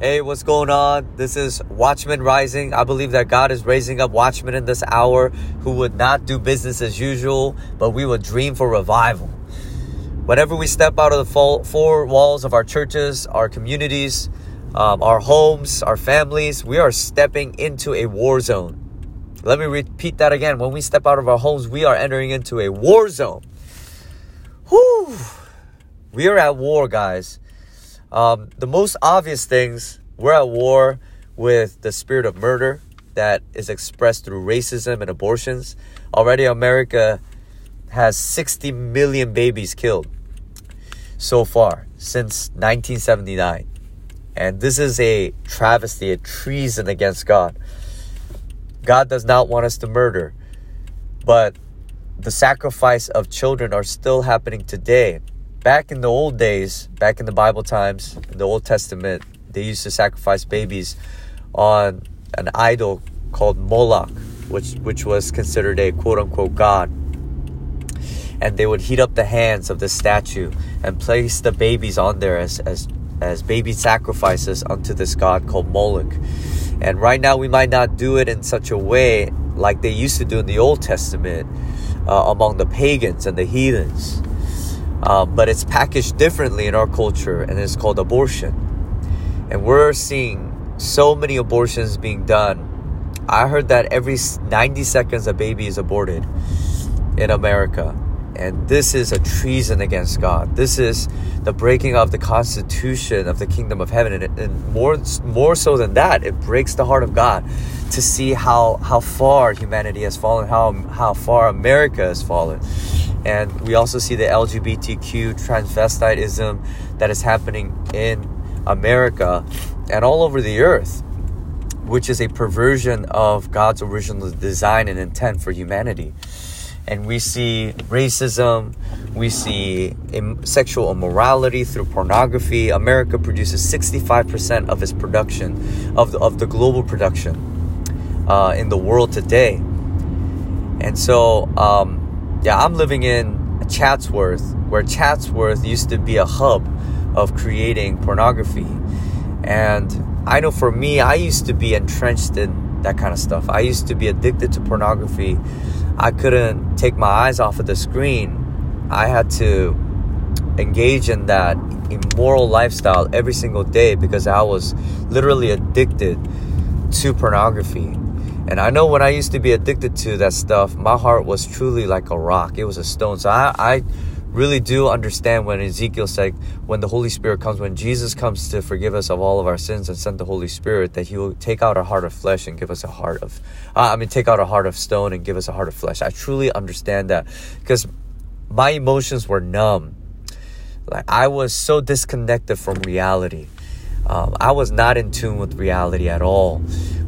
Hey, what's going on? This is Watchman Rising. I believe that God is raising up watchmen in this hour who would not do business as usual, but we would dream for revival. Whenever we step out of the four walls of our churches, our communities, um, our homes, our families, we are stepping into a war zone. Let me repeat that again. When we step out of our homes, we are entering into a war zone. Whew. We are at war, guys. Um, the most obvious things we're at war with the spirit of murder that is expressed through racism and abortions. Already, America has 60 million babies killed so far since 1979. And this is a travesty, a treason against God. God does not want us to murder, but the sacrifice of children are still happening today. Back in the old days, back in the Bible times, in the Old Testament, they used to sacrifice babies on an idol called Moloch, which which was considered a quote unquote god. And they would heat up the hands of the statue and place the babies on there as as as baby sacrifices unto this god called Moloch. And right now we might not do it in such a way like they used to do in the Old Testament uh, among the pagans and the heathens. Uh, but it's packaged differently in our culture and it's called abortion. And we're seeing so many abortions being done. I heard that every 90 seconds a baby is aborted in America. And this is a treason against God. This is the breaking of the constitution of the kingdom of heaven. And, and, more, more so than that, it breaks the heart of God to see how, how far humanity has fallen, how, how far America has fallen. And we also see the LGBTQ transvestitism that is happening in America and all over the earth, which is a perversion of God's original design and intent for humanity and we see racism, we see Im- sexual immorality through pornography. America produces 65% of its production, of the, of the global production uh, in the world today. And so, um, yeah, I'm living in Chatsworth, where Chatsworth used to be a hub of creating pornography. And I know for me, I used to be entrenched in that kind of stuff. I used to be addicted to pornography I couldn't take my eyes off of the screen. I had to engage in that immoral lifestyle every single day because I was literally addicted to pornography. And I know when I used to be addicted to that stuff, my heart was truly like a rock. It was a stone. So I, I really do understand when Ezekiel said, when the Holy Spirit comes, when Jesus comes to forgive us of all of our sins and send the Holy Spirit, that He will take out a heart of flesh and give us a heart of, uh, I mean, take out a heart of stone and give us a heart of flesh. I truly understand that because my emotions were numb. Like I was so disconnected from reality. Um, I was not in tune with reality at all.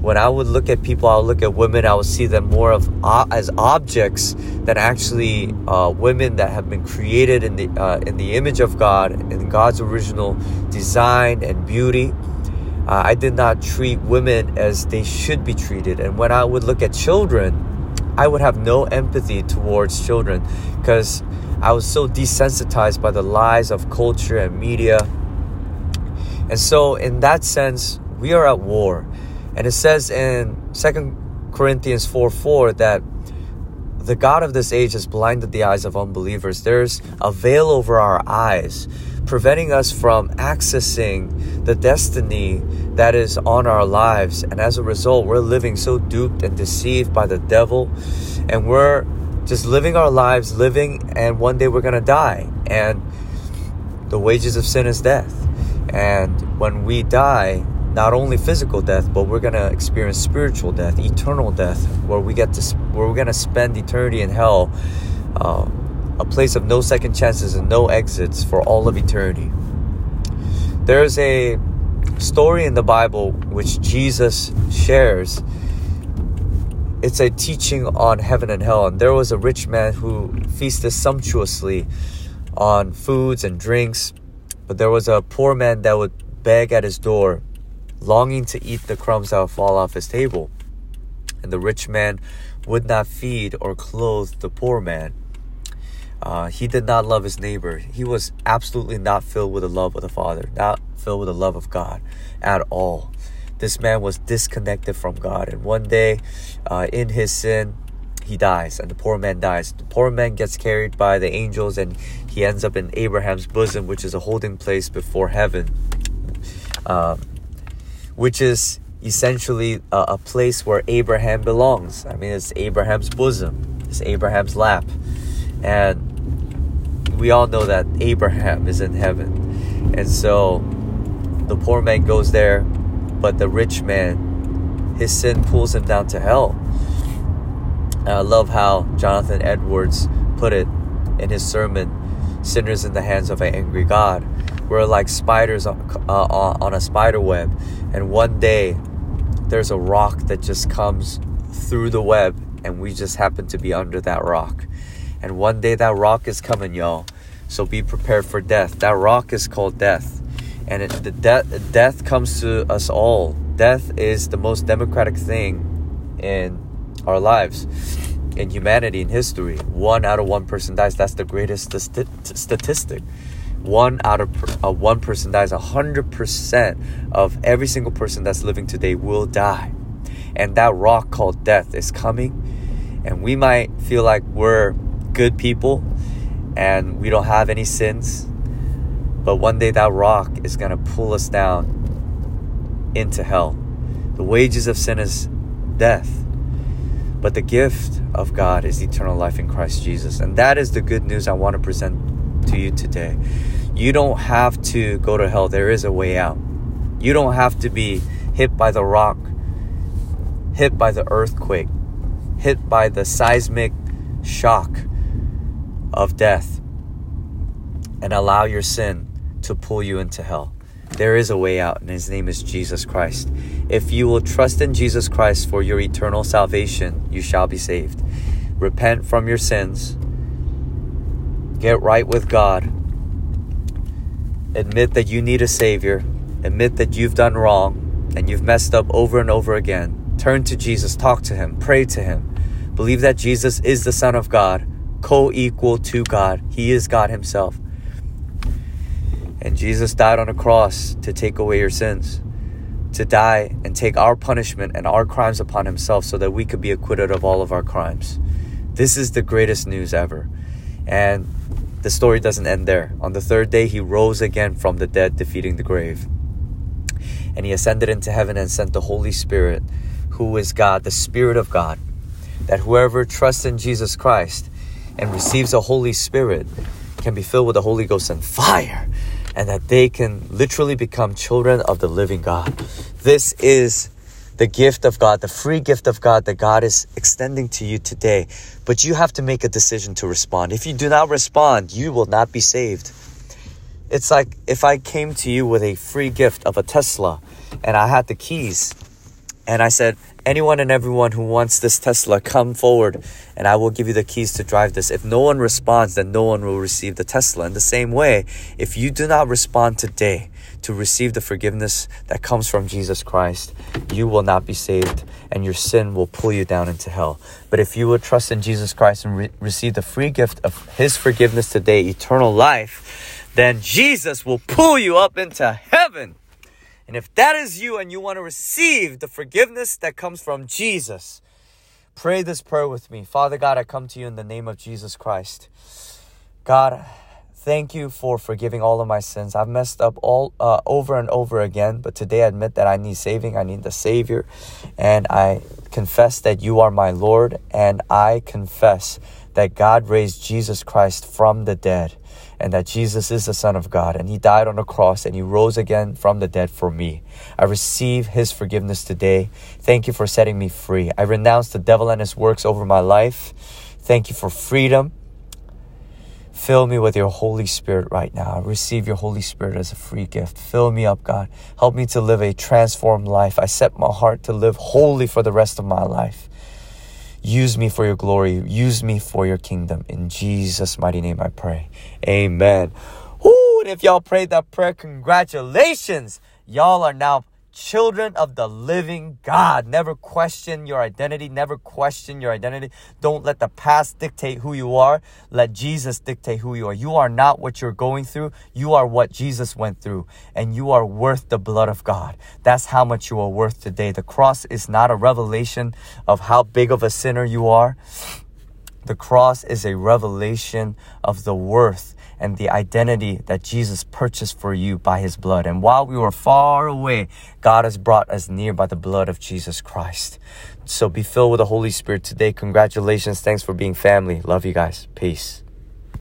When I would look at people, I would look at women, I would see them more of uh, as objects than actually uh, women that have been created in the uh, in the image of God, in God's original design and beauty. Uh, I did not treat women as they should be treated, and when I would look at children, I would have no empathy towards children because I was so desensitized by the lies of culture and media and so, in that sense, we are at war. And it says in Second Corinthians 4 4 that the God of this age has blinded the eyes of unbelievers. There's a veil over our eyes, preventing us from accessing the destiny that is on our lives. And as a result, we're living so duped and deceived by the devil. And we're just living our lives, living, and one day we're going to die. And the wages of sin is death. And when we die, not only physical death, but we're gonna experience spiritual death, eternal death, where we get to where we're gonna spend eternity in hell, uh, a place of no second chances and no exits for all of eternity. There's a story in the Bible which Jesus shares. It's a teaching on heaven and hell, and there was a rich man who feasted sumptuously on foods and drinks but there was a poor man that would beg at his door, longing to eat the crumbs that would fall off his table. And the rich man would not feed or clothe the poor man. Uh, he did not love his neighbor. He was absolutely not filled with the love of the Father, not filled with the love of God at all. This man was disconnected from God. And one day, uh, in his sin, he dies and the poor man dies. The poor man gets carried by the angels and he ends up in Abraham's bosom, which is a holding place before heaven, um, which is essentially a, a place where Abraham belongs. I mean, it's Abraham's bosom, it's Abraham's lap. And we all know that Abraham is in heaven. And so the poor man goes there, but the rich man, his sin pulls him down to hell. And I love how Jonathan Edwards put it in his sermon Sinners in the Hands of an Angry God. We're like spiders on, uh, on a spider web, and one day there's a rock that just comes through the web, and we just happen to be under that rock. And one day that rock is coming, y'all. So be prepared for death. That rock is called death. And it, the death death comes to us all. Death is the most democratic thing in our lives in humanity in history one out of one person dies that's the greatest st- statistic one out of uh, one person dies a hundred percent of every single person that's living today will die. And that rock called death is coming. And we might feel like we're good people and we don't have any sins but one day that rock is going to pull us down into hell. The wages of sin is death but the gift of God is eternal life in Christ Jesus. And that is the good news I want to present to you today. You don't have to go to hell, there is a way out. You don't have to be hit by the rock, hit by the earthquake, hit by the seismic shock of death, and allow your sin to pull you into hell. There is a way out, and his name is Jesus Christ. If you will trust in Jesus Christ for your eternal salvation, you shall be saved. Repent from your sins, get right with God, admit that you need a Savior, admit that you've done wrong and you've messed up over and over again. Turn to Jesus, talk to Him, pray to Him. Believe that Jesus is the Son of God, co equal to God. He is God Himself. And Jesus died on a cross to take away your sins to die and take our punishment and our crimes upon himself so that we could be acquitted of all of our crimes. This is the greatest news ever. And the story doesn't end there. On the third day, he rose again from the dead, defeating the grave. And he ascended into heaven and sent the Holy Spirit, who is God, the Spirit of God. That whoever trusts in Jesus Christ and receives the Holy Spirit can be filled with the Holy Ghost and fire and that they can literally become children of the living God. This is the gift of God, the free gift of God that God is extending to you today. But you have to make a decision to respond. If you do not respond, you will not be saved. It's like if I came to you with a free gift of a Tesla and I had the keys and I said, anyone and everyone who wants this Tesla, come forward and I will give you the keys to drive this. If no one responds, then no one will receive the Tesla. In the same way, if you do not respond today to receive the forgiveness that comes from Jesus Christ, you will not be saved and your sin will pull you down into hell. But if you will trust in Jesus Christ and re- receive the free gift of His forgiveness today, eternal life, then Jesus will pull you up into heaven. And if that is you and you want to receive the forgiveness that comes from Jesus, pray this prayer with me. Father God, I come to you in the name of Jesus Christ. God, thank you for forgiving all of my sins. I've messed up all uh, over and over again, but today I admit that I need saving. I need the Savior, and I confess that you are my Lord, and I confess that God raised Jesus Christ from the dead and that Jesus is the Son of God and He died on the cross and He rose again from the dead for me. I receive His forgiveness today. Thank you for setting me free. I renounce the devil and his works over my life. Thank you for freedom. Fill me with your Holy Spirit right now. Receive your Holy Spirit as a free gift. Fill me up, God. Help me to live a transformed life. I set my heart to live holy for the rest of my life. Use me for your glory. Use me for your kingdom. In Jesus' mighty name I pray. Amen. Ooh, and if y'all prayed that prayer, congratulations. Y'all are now children of the living God. Never question your identity. Never question your identity. Don't let the past dictate who you are. Let Jesus dictate who you are. You are not what you're going through. You are what Jesus went through. And you are worth the blood of God. That's how much you are worth today. The cross is not a revelation of how big of a sinner you are. The cross is a revelation of the worth and the identity that Jesus purchased for you by his blood. And while we were far away, God has brought us near by the blood of Jesus Christ. So be filled with the Holy Spirit today. Congratulations. Thanks for being family. Love you guys. Peace.